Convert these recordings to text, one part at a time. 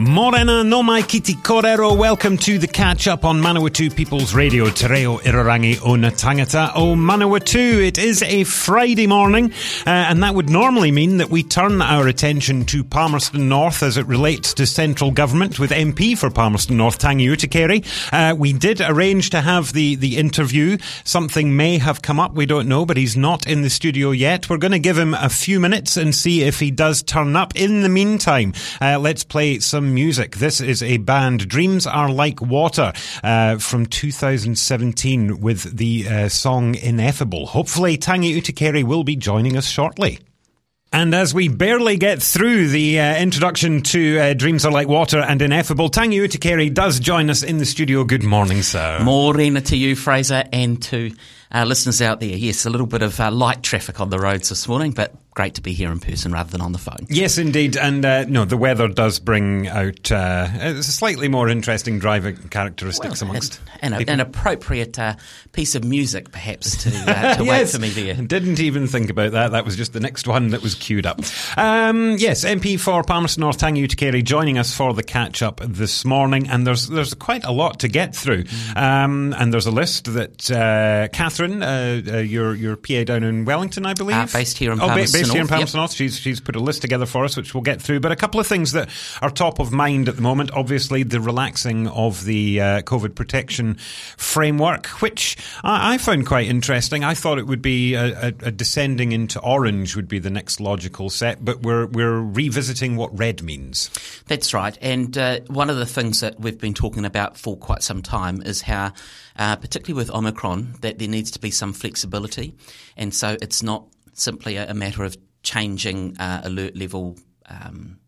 Morena no mai kiti korero. Welcome to the catch up on Manawatu People's Radio. Te reo irarangi o na tangata o Manawatu. It is a Friday morning, uh, and that would normally mean that we turn our attention to Palmerston North as it relates to central government with MP for Palmerston North, Tangi Utikere. Uh, we did arrange to have the, the interview. Something may have come up, we don't know, but he's not in the studio yet. We're going to give him a few minutes and see if he does turn up. In the meantime, uh, let's play some music. This is a band, Dreams Are Like Water, uh, from 2017 with the uh, song Ineffable. Hopefully, Tangi Utikere will be joining us shortly. And as we barely get through the uh, introduction to uh, Dreams Are Like Water and Ineffable, Tangi Utikere does join us in the studio. Good morning, sir. Morena to you, Fraser, and to uh, listeners out there. Yes, a little bit of uh, light traffic on the roads this morning, but great to be here in person rather than on the phone. Yes, indeed. And uh, no, the weather does bring out uh, a slightly more interesting driving characteristics well, amongst an, an appropriate uh, piece of music, perhaps, to, uh, to yes. wait for me there. Didn't even think about that. That was just the next one that was queued up. Um, yes, MP for Palmerston North, Tangi Utikere, joining us for the catch up this morning. And there's there's quite a lot to get through. Mm. Um, and there's a list that uh, Catherine, uh, your your PA down in Wellington, I believe, based here in oh, Palmerston Here Palmerston yep. She's she's put a list together for us, which we'll get through. But a couple of things that are top of mind at the moment. Obviously, the relaxing of the uh, COVID protection framework, which I, I, found quite interesting. I thought it would be a, a, a, descending into orange would be the next logical set, but we're we're revisiting what red means. That's right. And uh, one of the things that we've been talking about for quite some time is how, uh, particularly with Omicron, that there needs to be some flexibility, and so it's not simply a, a matter of changing uh, alert level. Um,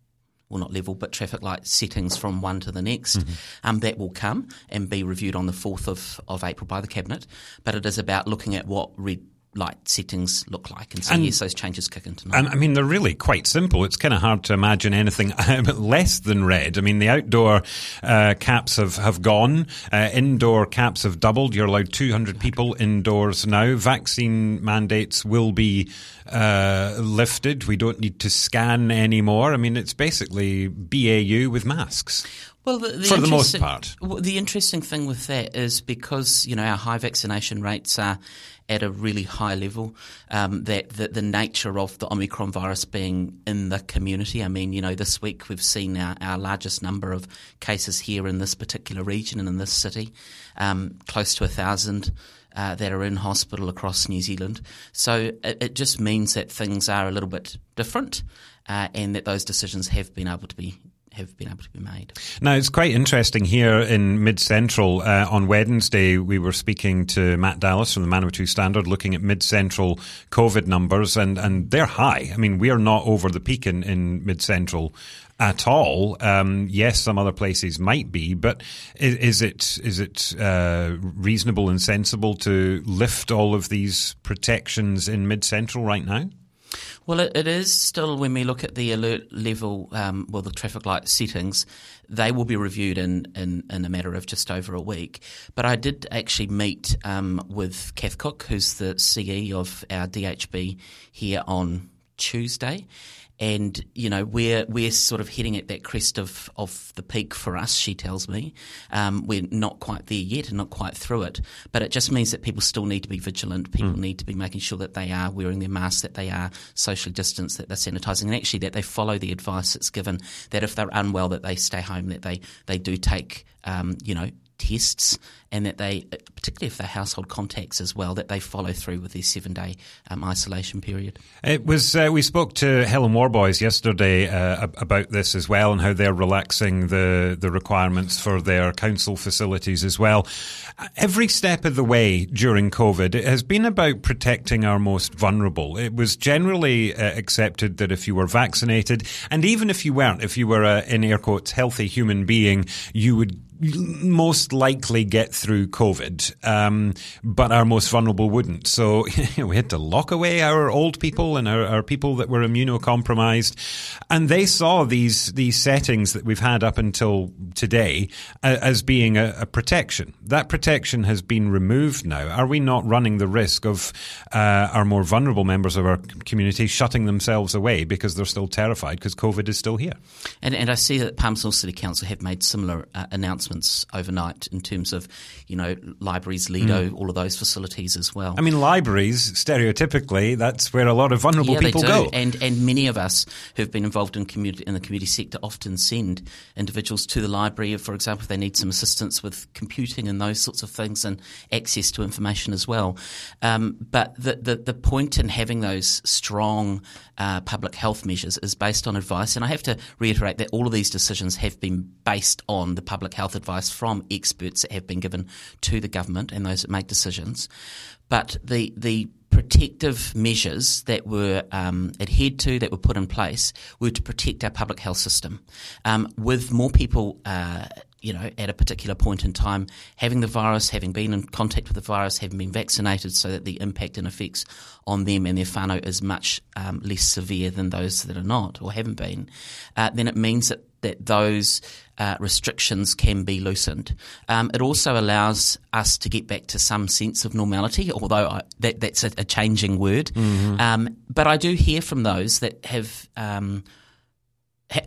well, not level, but traffic light settings from one to the next. Mm-hmm. Um, that will come and be reviewed on the 4th of, of April by the Cabinet. But it is about looking at what red light settings look like. And so, and, yes, those changes kick into And I mean, they're really quite simple. It's kind of hard to imagine anything less than red. I mean, the outdoor uh, caps have, have gone, uh, indoor caps have doubled. You're allowed 200 people indoors now. Vaccine mandates will be uh, lifted. We don't need to scan anymore. I mean, it's basically BAU with masks. Well, the, the for the most part. The interesting thing with that is because you know our high vaccination rates are at a really high level. Um, that, that the nature of the Omicron virus being in the community. I mean, you know, this week we've seen our, our largest number of cases here in this particular region and in this city, um, close to a thousand. Uh, that are in hospital across New Zealand. So it, it, just means that things are a little bit different uh, and that those decisions have been able to be have been able to be made. Now, it's quite interesting here in Mid Central. Uh, on Wednesday, we were speaking to Matt Dallas from the Manawatu Standard, looking at Mid Central COVID numbers, and, and they're high. I mean, we are not over the peak in, in Mid Central at all. Um, yes, some other places might be, but is, is it is it uh, reasonable and sensible to lift all of these protections in Mid Central right now? Well, it, it is still when we look at the alert level, um, well, the traffic light settings, they will be reviewed in, in, in, a matter of just over a week. But I did actually meet um, with Kath Cook, who's the CE of our DHB here on Tuesday and you know we're we're sort of heading at that crest of of the peak for us. She tells me um, we're not quite there yet and not quite through it, but it just means that people still need to be vigilant. People mm. need to be making sure that they are wearing their masks, that they are socially distanced, that they're sanitising, and actually that they follow the advice that's given. That if they're unwell, that they stay home, that they they do take um, you know tests and that they, particularly if they're household contacts as well, that they follow through with their seven day um, isolation period. It was. Uh, we spoke to Helen Warboys yesterday uh, about this as well, and how they're relaxing the the requirements for their council facilities as well. Every step of the way during COVID it has been about protecting our most vulnerable. It was generally uh, accepted that if you were vaccinated, and even if you weren't, if you were a, in air quotes healthy human being, you would most likely get through COVID, um, but our most vulnerable wouldn't. So we had to lock away our old people and our, our, people that were immunocompromised, and they saw these these settings that we've had up until today uh, as being a, a, protection. That protection has been removed now. Are we not running the risk of uh, our more vulnerable members of our community shutting themselves away because they're still terrified because COVID is still here? And, and I see that Palmerston City Council have made similar uh, announcements announcements overnight in terms of, you know, libraries, Lido, mm. all of those facilities as well. I mean, libraries, stereotypically, that's where a lot of vulnerable yeah, people go. And and many of us who've been involved in community in the community sector often send individuals to the library, for example, if they need some assistance with computing and those sorts of things and access to information as well. Um, but the, the, the point in having those strong uh, public health measures is based on advice. And I have to reiterate that all of these decisions have been based on the public health advice from experts that have been given to the government and those that make decisions. But the the protective measures that were um, adhered to, that were put in place, were to protect our public health system. Um, with more people uh, you know, at a particular point in time, having the virus, having been in contact with the virus, having been vaccinated, so that the impact and effects on them and their whānau is much um, less severe than those that are not or haven't been, uh, then it means that, that those uh, restrictions can be loosened. Um, it also allows us to get back to some sense of normality, although I, that, that's a, a, changing word. Mm-hmm. Um, but I do hear from those that have um,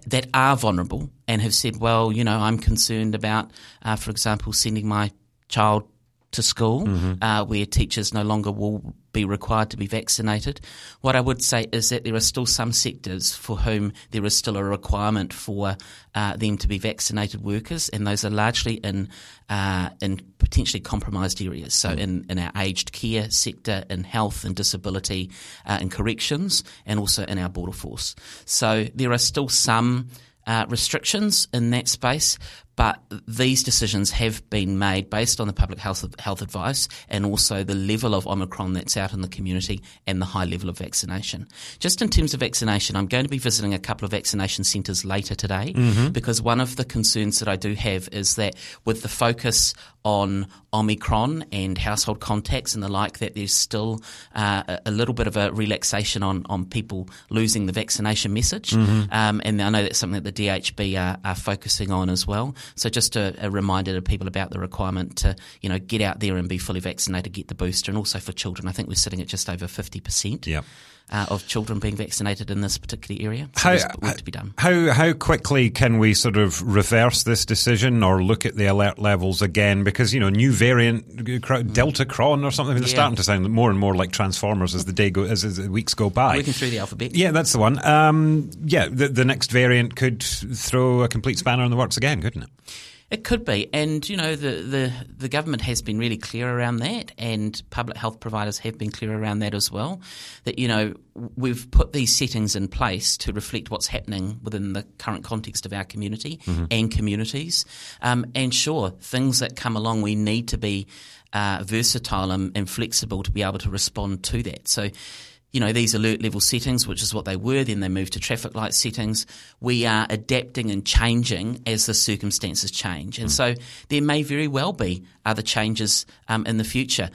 that are vulnerable and have said, well, you know, I'm concerned about, uh, for example, sending my child to school mm-hmm. uh, where teachers no longer will be required to be vaccinated. What I would say is that there are still some sectors for whom there is still a requirement for uh, them to be vaccinated workers, and those are largely in uh, in potentially compromised areas. So, mm. in, in our aged care sector, in health and disability, uh, in corrections, and also in our border force. So, there are still some. Uh, restrictions in that space, but these decisions have been made based on the public health health advice and also the level of Omicron that's out in the community and the high level of vaccination. Just in terms of vaccination, I'm going to be visiting a couple of vaccination centres later today mm-hmm. because one of the concerns that I do have is that with the focus on Omicron and household contacts and the like, that there's still uh, a little bit of a relaxation on, on people losing the vaccination message. Mm-hmm. Um, and I know that's something that the DHB are, are focusing on as well. So just a, a, reminder to people about the requirement to, you know, get out there and be fully vaccinated, get the booster, and also for children. I think we're sitting at just over 50%. Yeah uh, of children being vaccinated in this particular area. So how, work to be done. How how quickly can we sort of reverse this decision or look at the alert levels again? Because you know, new variant mm. Delta Cron or something. They're yeah. starting to sound more and more like Transformers as the day go as, as the weeks go by. Working through the alphabet. Yeah, that's the one. Um, yeah, the, the next variant could throw a complete spanner in the works again, couldn't it? It could be, and you know the, the, the government has been really clear around that, and public health providers have been clear around that as well. That you know we've put these settings in place to reflect what's happening within the current context of our community mm-hmm. and communities. Um, and sure, things that come along, we need to be uh, versatile and, and flexible to be able to respond to that. So you know, these alert level settings, which is what they were, then they moved to traffic light settings. We are adapting and changing as the circumstances change. And mm. so there may very well be other changes um, in the future.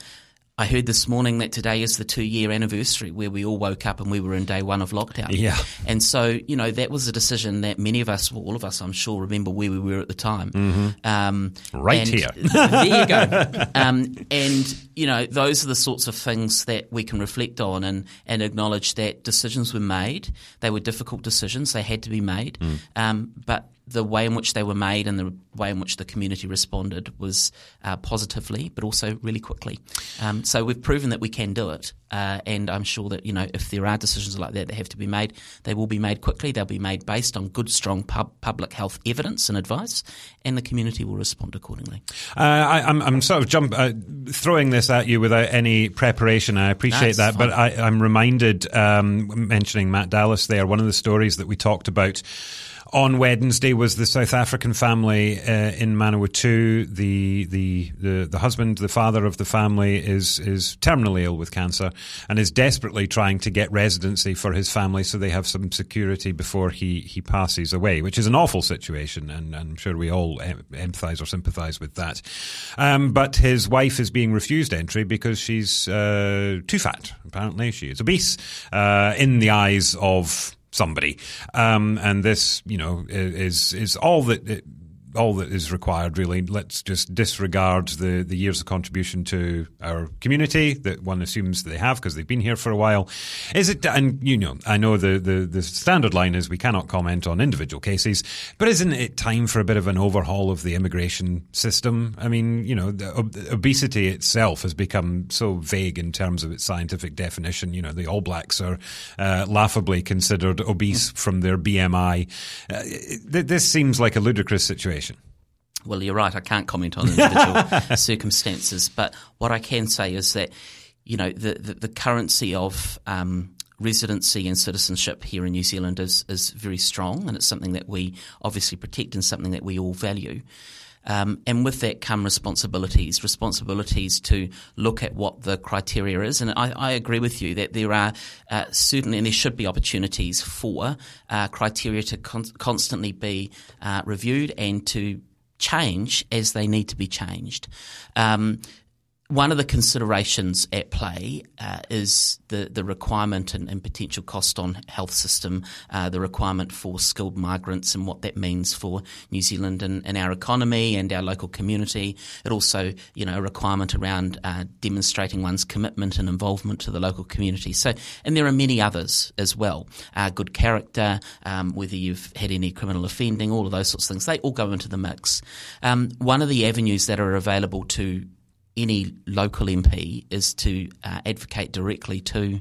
I heard this morning that today is the two year anniversary where we all woke up and we were in day one of lockdown. Yeah. And so, you know, that was a decision that many of us, well, all of us, I'm sure, remember where we were at the time. Mm-hmm. Um, right here. there you go. Um, and, you know, those are the sorts of things that we can reflect on and, and acknowledge that decisions were made. They were difficult decisions. They had to be made. Mm. Um, but the way in which they were made and the way in which the community responded was uh, positively, but also really quickly. Um, so we've proven that we can do it, uh, and I'm sure that you know if there are decisions like that that have to be made, they will be made quickly. They'll be made based on good, strong pub- public health evidence and advice, and the community will respond accordingly. Uh, I, am sort of jump, uh, throwing this at you without any preparation. I appreciate That's that, fine. but I, am reminded um, mentioning Matt Dallas there. One of the stories that we talked about on Wednesday was the South African family uh, in Manawatu. The, the the the husband, the father of the family, is is terminally ill with cancer and is desperately trying to get residency for his family so they have some security before he he passes away, which is an awful situation, and, and I'm sure we all em- empathise or sympathise with that. Um, but his wife is being refused entry because she's uh, too fat. Apparently, she is obese uh, in the eyes of somebody. Um, and this, you know, is is all that. All that is required, really. Let's just disregard the, the years of contribution to our community that one assumes they have because they've been here for a while. Is it, and you know, I know the, the, the standard line is we cannot comment on individual cases, but isn't it time for a bit of an overhaul of the immigration system? I mean, you know, ob- obesity itself has become so vague in terms of its scientific definition. You know, the All Blacks are uh, laughably considered obese from their BMI. Uh, this seems like a ludicrous situation. Well, you're right. I can't comment on individual circumstances, but what I can say is that you know the the, the currency of um, residency and citizenship here in New Zealand is is very strong, and it's something that we obviously protect and something that we all value. Um, and with that come responsibilities, responsibilities to look at what the criteria is. And I, I agree with you that there are uh, certainly, and there should be opportunities for uh, criteria to con- constantly be uh, reviewed and to change as they need to be changed. Um, one of the considerations at play uh, is the, the requirement and, and, potential cost on health system, uh, the requirement for skilled migrants and what that means for New Zealand and, and our economy and our local community. It also, you know, a requirement around uh, demonstrating one's commitment and involvement to the local community. So, and there are many others as well. Uh, good character, um, whether you've had any criminal offending, all of those sorts of things, they all go into the mix. Um, one of the avenues that are available to any local MP is to uh, advocate directly to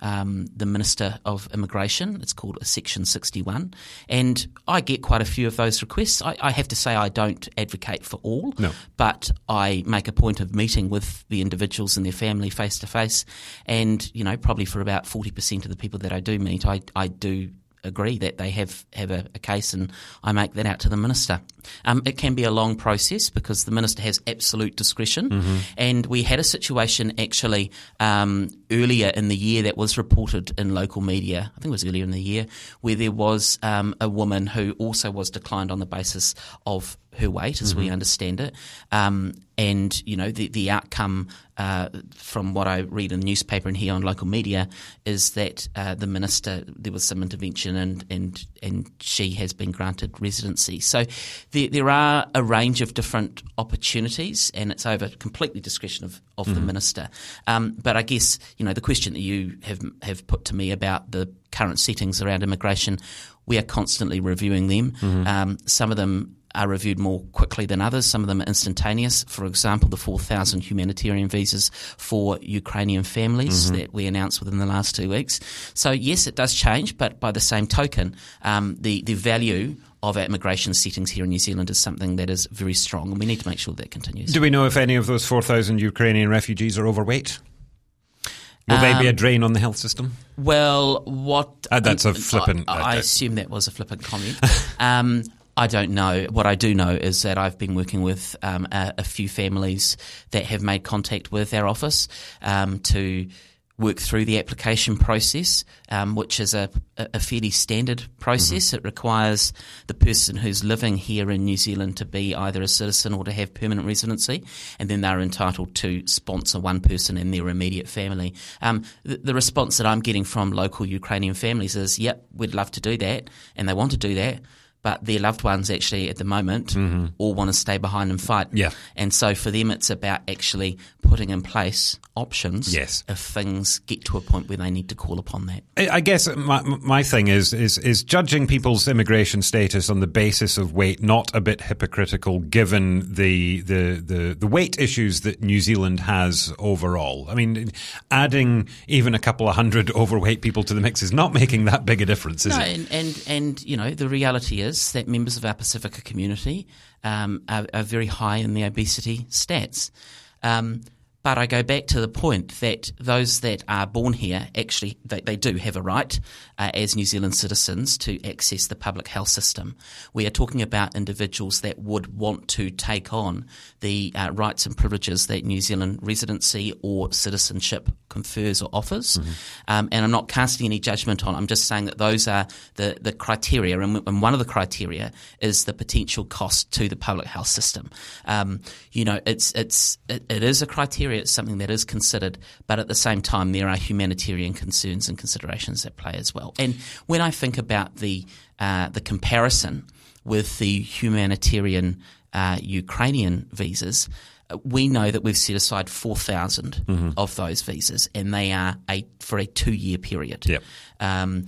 um, the Minister of Immigration. It's called a Section 61. And I get quite a few of those requests. I, I have to say I don't advocate for all, no. but I make a point of meeting with the individuals and their family face to face. And, you know, probably for about 40% of the people that I do meet, I, I do agree that they have, have a, a case and I make that out to the minister. Um, it can be a long process because the minister has absolute discretion. Mm-hmm. And we had a situation actually um, earlier in the year that was reported in local media, I think it was earlier in the year, where there was um, a woman who also was declined on the basis of her weight, as mm-hmm. we understand it. Um, and you know the the outcome uh, from what I read in the newspaper and hear on local media is that uh, the minister there was some intervention and and and she has been granted residency. So there, there are a range of different opportunities, and it's over completely discretion of, of mm-hmm. the minister. Um, but I guess you know the question that you have have put to me about the current settings around immigration, we are constantly reviewing them. Mm-hmm. Um, some of them are reviewed more quickly than others. Some of them are instantaneous. For example, the 4,000 humanitarian visas for Ukrainian families mm-hmm. that we announced within the last two weeks. So yes, it does change, but by the same token, um, the the value of our immigration settings here in New Zealand is something that is very strong, and we need to make sure that continues. Do we know if any of those 4,000 Ukrainian refugees are overweight? Will um, they be a um, drain on the health system? Well, what. Uh, that's a flippant. I, I, assume that was a flippant comment. um, I don't know. What I do know is that I've been working with um, a, a, few families that have made contact with our office um, to work through the application process, um, which is a, a, fairly standard process. Mm-hmm. It requires the person who's living here in New Zealand to be either a citizen or to have permanent residency, and then they're entitled to sponsor one person in their immediate family. Um, the, the, response that I'm getting from local Ukrainian families is, "Yep, we'd love to do that," and they want to do that but their loved ones actually at the moment mm-hmm. all want to stay behind and fight. Yeah. And so for them, it's about actually putting in place options yes. if things get to a point where they need to call upon that. I guess my, my thing is, is, is judging people's immigration status on the basis of weight not a bit hypocritical given the, the, the, the weight issues that New Zealand has overall? I mean, adding even a couple of hundred overweight people to the mix is not making that big a difference, is no, it? And, and, and, you know, the reality is that members of our Pacifica community um, are, are, very high in the obesity stats. Um, but I go back to the point that those that are born here actually they, they do have a right uh, as New Zealand citizens to access the public health system. We are talking about individuals that would want to take on the uh, rights and privileges that New Zealand residency or citizenship confers or offers. Mm-hmm. Um, and I'm not casting any judgment on. I'm just saying that those are the the criteria, and, and one of the criteria is the potential cost to the public health system. Um, you know, it's it's it, it is a criteria it's something that is considered, but at the same time, there are humanitarian concerns and considerations at play as well. And when I think about the uh, the comparison with the humanitarian uh, Ukrainian visas, we know that we've set aside 4,000 mm-hmm. of those visas, and they are a, for a two year period. Yep. Um,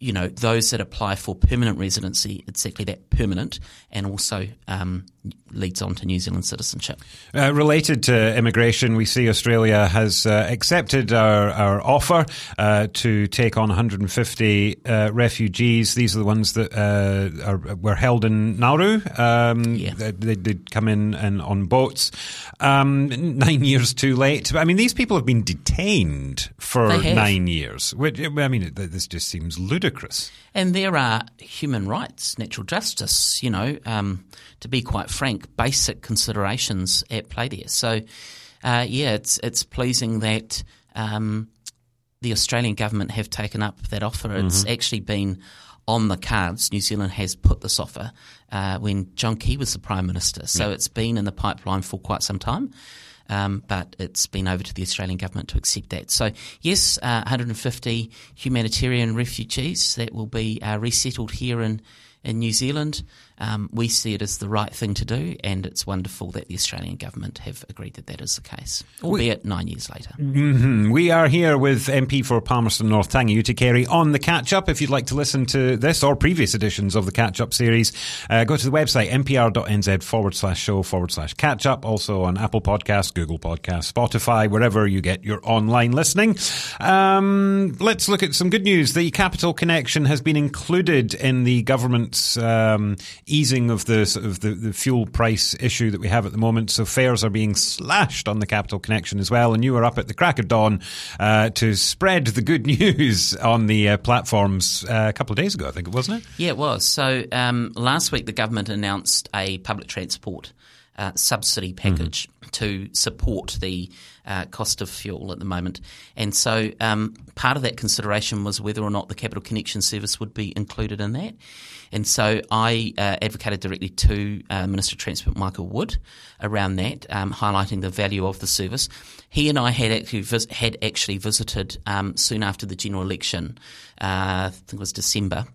you know, those that apply for permanent residency, exactly that permanent, and also um, leads on to New Zealand citizenship. Uh, related to immigration, we see Australia has uh, accepted our, our offer uh, to take on 150 uh, refugees. These are the ones that uh, are, were held in Nauru. Um, yeah. they, did come in and on boats. Um, nine years too late. I mean, these people have been detained for nine years. Which, I mean, this just seems ludicrous. And there are human rights, natural justice, you know, um, to be quite frank, basic considerations at play there. So, uh, yeah, it's it's pleasing that um, the Australian government have taken up that offer. It's mm-hmm. actually been on the cards. New Zealand has put this offer uh, when John Key was the Prime Minister. So yeah. it's been in the pipeline for quite some time. Um, but it's been over to the Australian government to accept that. So, yes, uh, 150 humanitarian refugees that will be uh, resettled here in, in New Zealand. Um, we see it as the right thing to do, and it's wonderful that the Australian government have agreed that that is the case, albeit we, nine years later. Mm-hmm. We are here with MP for Palmerston North Tangi Utikere on the catch up. If you'd like to listen to this or previous editions of the catch up series, uh, go to the website mpr.nz forward slash show forward slash catch up. Also on Apple Podcasts, Google Podcasts, Spotify, wherever you get your online listening. Um, let's look at some good news. The Capital Connection has been included in the government's um, easing of the sort of the, the fuel price issue that we have at the moment. So fares are being slashed on the Capital Connection as well. And you were up at the crack of dawn uh, to spread the good news on the uh, platforms uh, a couple of days ago, I think it wasn't it? Yeah, it was. So um, last week the government announced a public transport uh, subsidy package mm-hmm. to support the uh, cost of fuel at the moment. And so um, part of that consideration was whether or not the Capital Connection service would be included in that. And so I uh, advocated directly to uh, Minister of Transport Michael Wood around that, um, highlighting the value of the service. He and I had actually, vis- had actually visited um, soon after the general election, uh, I think it was December,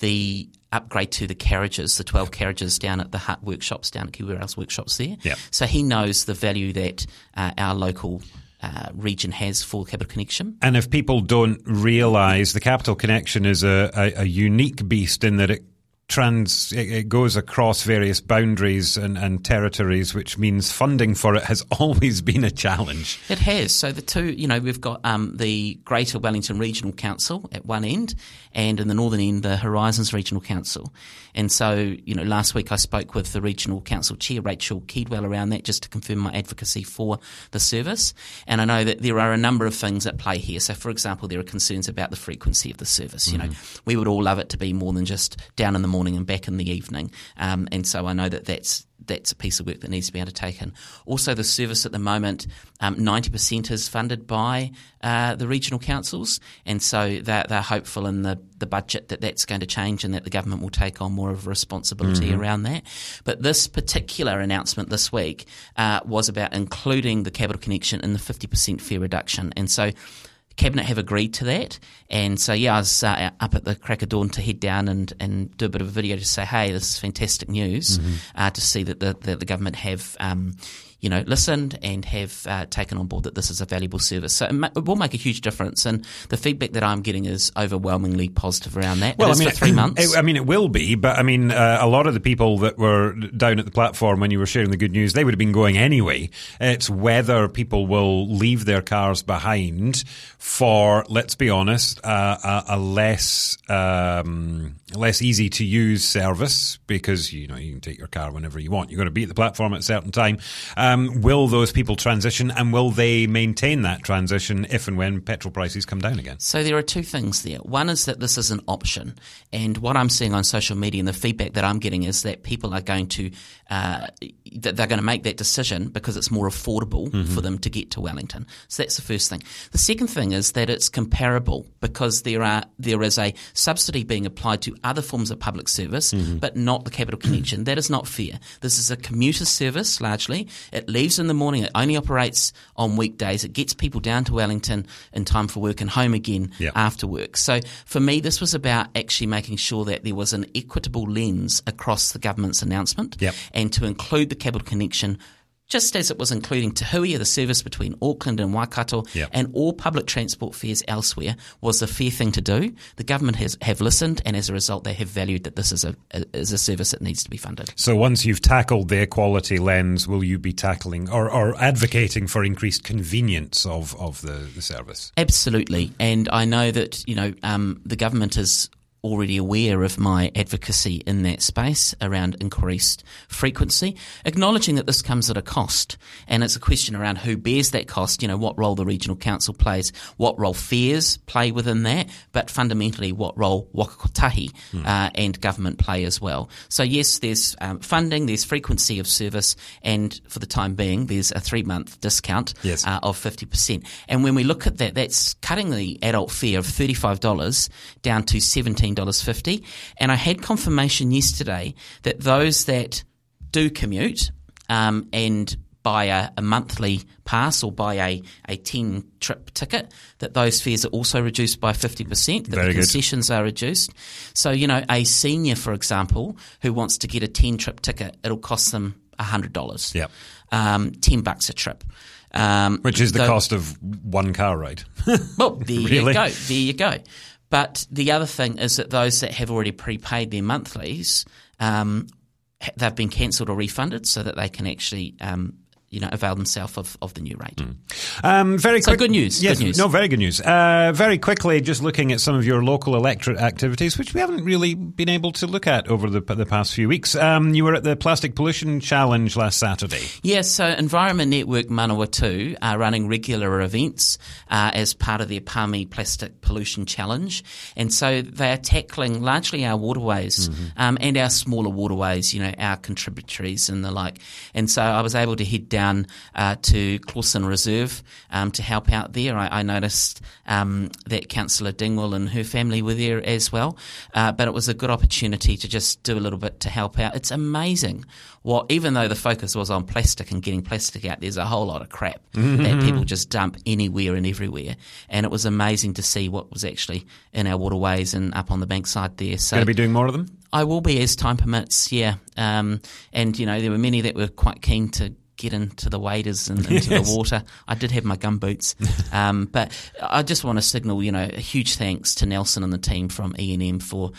the upgrade to the carriages, the 12 carriages down at the Hutt workshops, down at KiwiRail's workshops there. Yep. So he knows the value that uh, our local uh, region has for Capital Connection. And if people don't realise, the Capital Connection is a, a, a unique beast in that it trans it, goes across various boundaries and, and territories, which means funding for it has always been a challenge. It has. So the two, you know, we've got um, the Greater Wellington Regional Council at one end, and in the northern end, the Horizons Regional Council. And so, you know, last week I spoke with the Regional Council Chair, Rachel Keedwell, around that just to confirm my advocacy for the service. And I know that there are a number of things at play here. So, for example, there are concerns about the frequency of the service. You mm-hmm. know, we would all love it to be more than just down in the morning and back in the evening. Um, and so I know that that's that's a piece of work that needs to be undertaken. Also, the service at the moment, um, 90% is funded by uh, the regional councils, and so they're, they're, hopeful in the, the budget that that's going to change and that the government will take on more of a responsibility mm-hmm. around that. But this particular announcement this week uh, was about including the Capital Connection in the 50% fare reduction, and so cabinet have agreed to that, and so yeah, I was uh, up at the crack of dawn to head down and, and do a bit of a video to say, hey, this is fantastic news, mm-hmm. uh, to see that the, the, the government have. Um, you know, listened and have uh, taken on board that this is a valuable service. So it, ma- it, will make a huge difference. And the feedback that I'm getting is overwhelmingly positive around that. Well, I mean, for three months. It, I mean, it will be, but I mean, uh, a lot of the people that were down at the platform when you were sharing the good news, they would have been going anyway. It's whether people will leave their cars behind for, let's be honest, uh, a, a, less um, less easy to use service because you know you can take your car whenever you want. You're going to be at the platform at a certain time. Um, will those people transition, and will they maintain that transition if and when petrol prices come down again? So there are two things there. One is that this is an option, and what I'm seeing on social media and the feedback that I'm getting is that people are going to uh, that they're going to make that decision because it's more affordable mm-hmm. for them to get to Wellington. So that's the first thing. The second thing is that it's comparable because there are there is a subsidy being applied to other forms of public service, mm-hmm. but not the capital connection. that is not fair. This is a commuter service largely. It leaves in the morning. It only operates on weekdays. It gets people down to Wellington in time for work and home again yep. after work. So for me, this was about actually making sure that there was an equitable lens across the government's announcement yep. and to include the capital connection just as it was including Te Huia, the service between Auckland and Waikato, yep. and all public transport fares elsewhere, was the fair thing to do. The government has have listened, and as a result, they have valued that this is a, a is a service that needs to be funded. So once you've tackled the equality lens, will you be tackling or, or advocating for increased convenience of, of the, the service? Absolutely, and I know that you know um, the government is already aware of my advocacy in that space around increased frequency, acknowledging that this comes at a cost. And it's a question around who bears that cost, you know, what role the regional council plays, what role fares play within that, but fundamentally what role Waka Kotahi hmm. uh, and government play as well. So yes, there's um, funding, there's frequency of service, and for the time being, there's a three month discount yes. uh, of 50%. And when we look at that, that's cutting the adult fare of $35 down to 17 $17.50. And I had confirmation yesterday that those that do commute um, and buy a, a, monthly pass or buy a, a 10 trip ticket, that those fares are also reduced by 50%, that Very the concessions good. are reduced. So, you know, a senior, for example, who wants to get a 10 trip ticket, it'll cost them $100. Yep. Um, 10 bucks a trip. Um, Which is the cost of one car ride. well, there really? you go. There you go. But the other thing is that those that have already prepaid their monthlies, um, they've been cancelled or refunded so that they can actually um, you know, avail themselves of, of the new rate. Mm. Um, very so quick, good news. Yes, good news. no, very good news. Uh, very quickly, just looking at some of your local electorate activities, which we haven't really been able to look at over the, the past few weeks. Um, you were at the Plastic Pollution Challenge last Saturday. Yes, so Environment Network Manawatu are running regular events uh, as part of the Apami Plastic Pollution Challenge. And so they are tackling largely our waterways mm-hmm. um, and our smaller waterways, you know, our contributories and the like. And so I was able to head down down uh, to Clawson Reserve um, to help out there. I, I noticed um, that Councillor Dingwall and her family were there as well, uh, but it was a good opportunity to just do a little bit to help out. It's amazing what, even though the focus was on plastic and getting plastic out, there's a whole lot of crap mm-hmm. that people just dump anywhere and everywhere, and it was amazing to see what was actually in our waterways and up on the bankside there. So, going to be doing more of them. I will be as time permits, yeah. Um, and you know, there were many that were quite keen to get into the waders and into yes. the water. I did have my gum boots, um, but I just want to signal, you know, a huge thanks to Nelson and the team from E&M for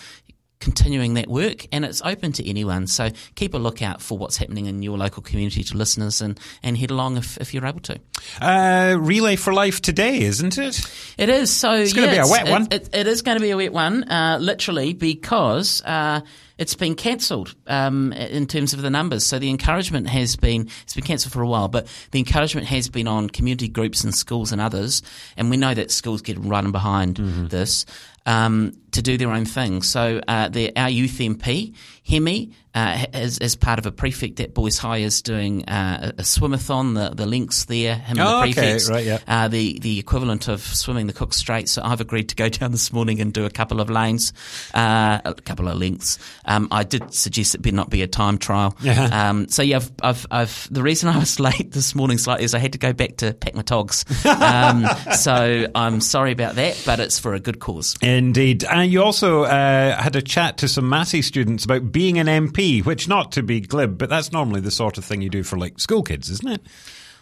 continuing that work and it's open to anyone. So keep a lookout for what's happening in your local community to listeners and, and head along if, if you're able to. Uh, Relay for Life today, isn't it? It is. So it's going to be a wet one. It, it, it is going to be a wet one, uh, literally because, uh, it's been cancelled um, in terms of the numbers. So the encouragement has been it's been cancelled for a while, but the encouragement has been on community groups and schools and others. And we know that schools get run behind mm-hmm. this. um, to do their own thing. So uh, our youth MP, Hemi, uh, as, as part of a prefect at Boys High, is doing uh, a swimathon. The the links there, him oh, and the prefects, okay. right, yeah. uh, the the equivalent of swimming the Cook Strait. So I've agreed to go down this morning and do a couple of lanes, uh, a couple of lengths. Um, I did suggest it better not be a time trial. Yeah. Um, so yeah, I've, I've, I've, the reason I was late this morning slightly is I had to go back to pack my togs. Um, so I'm sorry about that, but it's for a good cause. Indeed. And you also uh, had a chat to some Massey students about being an MP, which, not to be glib, but that's normally the sort of thing you do for like school kids, isn't it?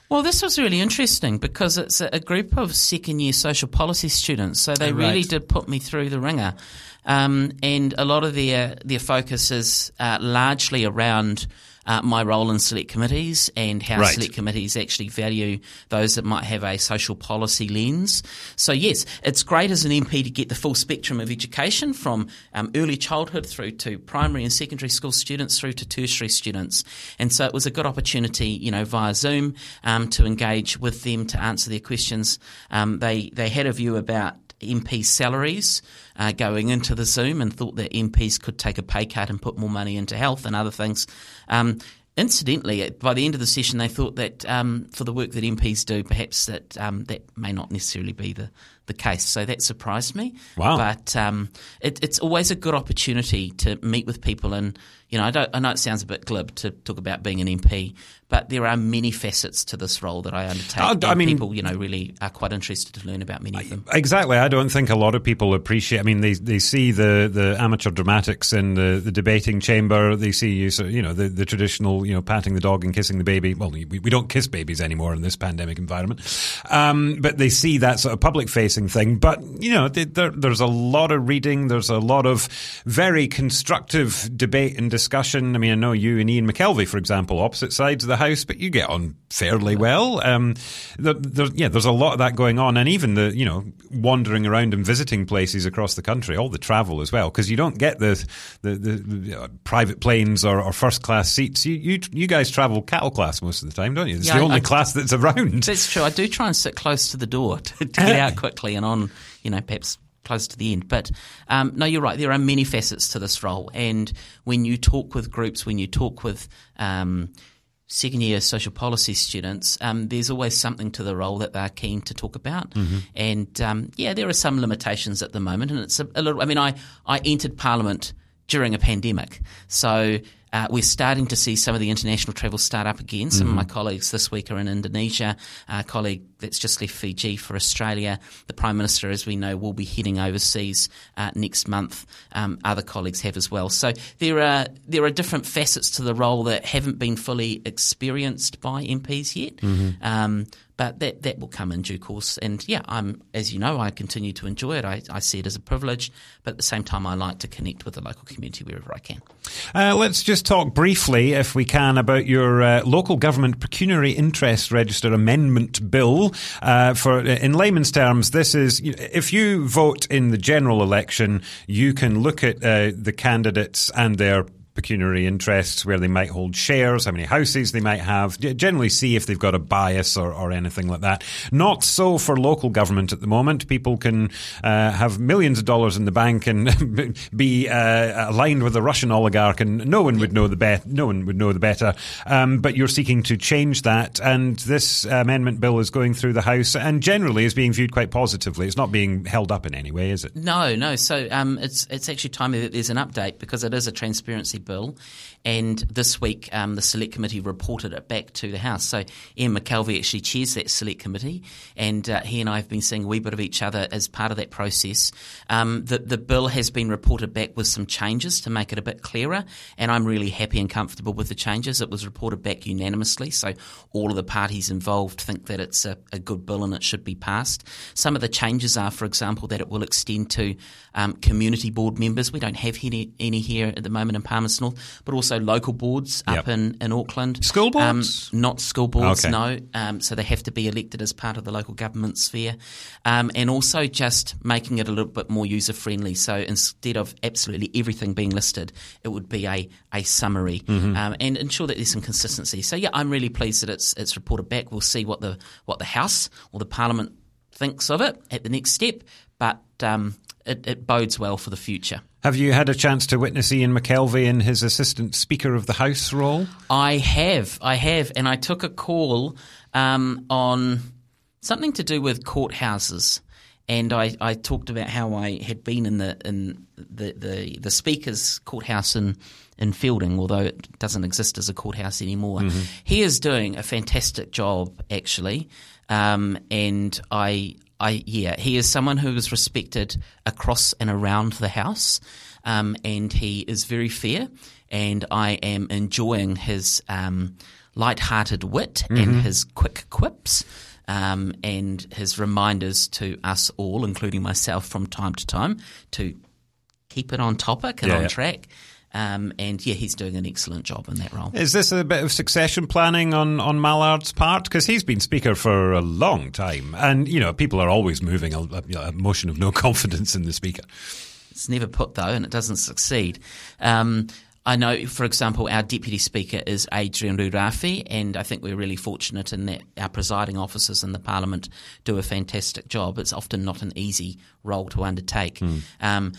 Well, this was really interesting because it's a, group of second year social policy students. So they right. really did put me through the ringer. Um, and a lot of their, their focus is uh, largely around uh, my role in select committees and how right. select committees actually value those that might have a social policy lens. So yes, it's great as an MP to get the full spectrum of education from um, early childhood through to primary and secondary school students through to tertiary students. And so it was a good opportunity, you know, via Zoom um, to engage with them to answer their questions. Um, they they had a view about MP salaries uh, going into the Zoom and thought that MPs could take a pay cut and put more money into health and other things. Um, incidentally, by the end of the session, they thought that um, for the work that MPs do, perhaps that um, that may not necessarily be the, the case. So that surprised me. Wow! But um, it, it's always a good opportunity to meet with people, and you know, I, I, know it sounds a bit glib to talk about being an MP, but there are many facets to this role that I undertake. Uh, I mean, people, you know, really are quite interested to learn about many of them. Exactly. I don't think a lot of people appreciate. I mean, they they see the, the amateur dramatics in the, the debating chamber. They see you, you know, the, the traditional, you know, patting the dog and kissing the baby. Well, we, we don't kiss babies anymore in this pandemic environment, um, but they see that sort of public thing. But you know, there, there's a lot of reading. There's a lot of very constructive debate and discussion. I mean, I know you and Ian McKelvie, for example, opposite sides of the house, but you get on fairly well. Um, there, there, yeah, there's a lot of that going on, and even the you know wandering around and visiting places across the country, all the travel as well, because you don't get the the, the, the uh, private planes or, or, first class seats. You, you you guys travel cattle class most of the time, don't you? It's yeah, the only I, class that's around. That's true. I do try and sit close to the door to, to get out quickly and on. You know, perhaps close to the end. But um, no, you're right. There are many facets to this role, and when you talk with groups, when you talk with um, second year social policy students, um, there's always something to the role that they're keen to talk about. Mm-hmm. And um, yeah, there are some limitations at the moment, and it's a, a little. I mean, I I entered Parliament during a pandemic, so uh, we're starting to see some of the international travel start up again. Some mm-hmm. of my colleagues this week are in Indonesia. A colleague that's just left Fiji for Australia. The Prime Minister, as we know, will be heading overseas uh, next month. Um, other colleagues have as well. So there are there are different facets to the role that haven't been fully experienced by MPs yet. Mm-hmm. Um, but that, that will come in due course. And yeah, I'm, as you know, I continue to enjoy it. I, I see it as a privilege, but at the same time, I like to connect with the local community wherever I can. Uh, let's just talk briefly, if we can, about your uh, local government pecuniary interest register amendment bill. Uh, for in layman's terms, this is if you vote in the general election, you can look at uh, the candidates and their pecuniary interests, where they might hold shares, how many houses they might have, generally see if they've got a bias or, or anything like that. Not so for local government at the moment. People can uh, have millions of dollars in the bank and be uh, aligned with a Russian oligarch, and no one would know the bet. No one would know the better. Um, but you're seeking to change that, and this amendment bill is going through the House, and generally is being viewed quite positively. It's not being held up in any way, is it? No, no. So um, it's it's actually timely that there's an update because it is a transparency bill. And this week, um, the select committee reported it back to the House. So Ian McKelvie actually chairs that select committee, and uh, he and I have been seeing a wee bit of each other as part of that process. Um, the, the bill has been reported back with some changes to make it a bit clearer, and I'm really happy and comfortable with the changes. It was reported back unanimously, so all of the parties involved think that it's a, a good bill and it should be passed. Some of the changes are, for example, that it will extend to um, community board members. We don't have any, any here at the moment in Palmerston North, but also local boards up in, in Auckland. School um, boards? Um, not school boards, okay. no. Um, so they have to be elected as part of the local government sphere. Um, and also just making it a little bit more user friendly. So instead of absolutely everything being listed, it would be a, a summary mm-hmm. Um, and ensure that there's some consistency. So yeah, I'm really pleased that it's it's reported back. We'll see what the what the House or the Parliament thinks of it at the next step. But um, it, it bodes well for the future. Have you had a chance to witness Ian McKelvie in his Assistant Speaker of the House role? I have, I have, and I took a call um, on something to do with courthouses and I, I talked about how I had been in the in the, the, the speaker's courthouse in in Feilding, although it doesn't exist as a courthouse anymore. Mm-hmm. He is doing a fantastic job, actually, um, and I I yeah he is someone who is respected across and around the house, um, and he is very fair, and I am enjoying his um, light-hearted wit mm-hmm. and his quick quips um, and his reminders to us all, including myself from time to time, to keep it on topic and yeah, on track. Um, and yeah, he's doing an excellent job in that role. Is this a bit of succession planning on, on Mallard's part? Because he's been Speaker for a long time. And, you know, people are always moving a, a motion of no confidence in the Speaker. It's never put, though, and it doesn't succeed. Um, I know, for example, our Deputy Speaker is Adrian Rurawhe, and I think we're really fortunate in that our presiding officers in the Parliament do a fantastic job. It's often not an easy role to undertake. Mm. Um,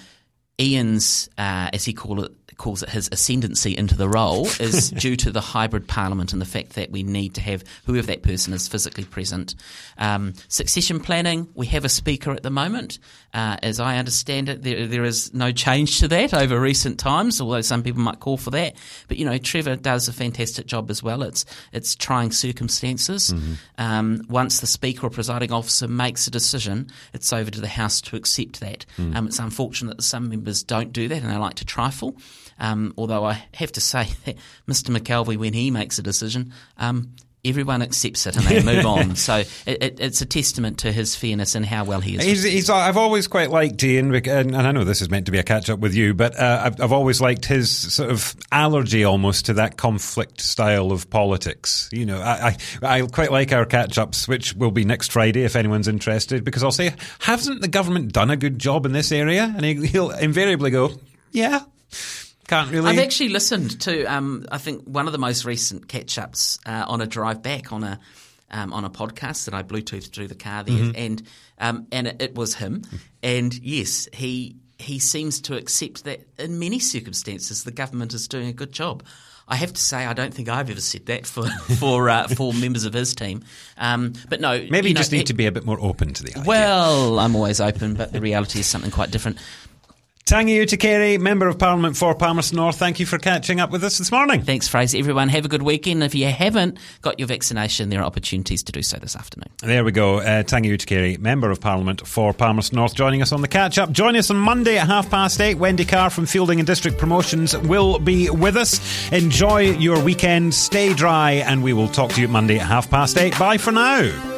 Ian's, uh, as he call it, calls it his ascendancy into the role, is due to the hybrid parliament and the fact that we need to have whoever that person is physically present. Um, succession planning, we have a speaker at the moment. Uh, as I understand it, there, there is no change to that over recent times, although some people might call for that. But you know, Trevor does a fantastic job as well. It's it's trying circumstances. Mm-hmm. Um, once the speaker or presiding officer makes a decision, it's over to the House to accept that. Mm. Um, it's unfortunate that some members members don't do that and they like to trifle. Um, although I have to say that Mr. McKelvie, when he makes a decision, um, everyone accepts it and they move on. So it, it, it's a testament to his fairness and how well he is. He's, he's, I've always quite liked Ian, and I know this is meant to be a catch up with you, but uh, I've, I've, always liked his sort of allergy almost to that conflict style of politics. You know, I, I, I quite like our catch ups, which will be next Friday if anyone's interested, because I'll say, hasn't the government done a good job in this area? And he, he'll invariably go, yeah. Can't really. I've actually listened to. Um, I think one of the most recent catch ups uh, on a drive back on a um, on a podcast that I Bluetoothed through the car there, mm-hmm. and um, and it, it, was him. And yes, he he seems to accept that in many circumstances the government is doing a good job. I have to say, I don't think I've ever said that for for uh, for members of his team. Um, but no, maybe you, know, just need to be a bit more open to the idea. Well, I'm always open, but the reality is something quite different. Tangi Utikere, Member of Parliament for Palmerston North, thank you for catching up with us this morning. Thanks, Fraser. Everyone, have a good weekend. If you haven't got your vaccination, there are opportunities to do so this afternoon. There we go. Uh, Tangi Utikere, Member of Parliament for Palmerston North, joining us on the catch up. Join us on Monday at half past eight. Wendy Carr from Feilding and District Promotions will be with us. Enjoy your weekend, stay dry, and we will talk to you Monday at half past eight. Bye for now.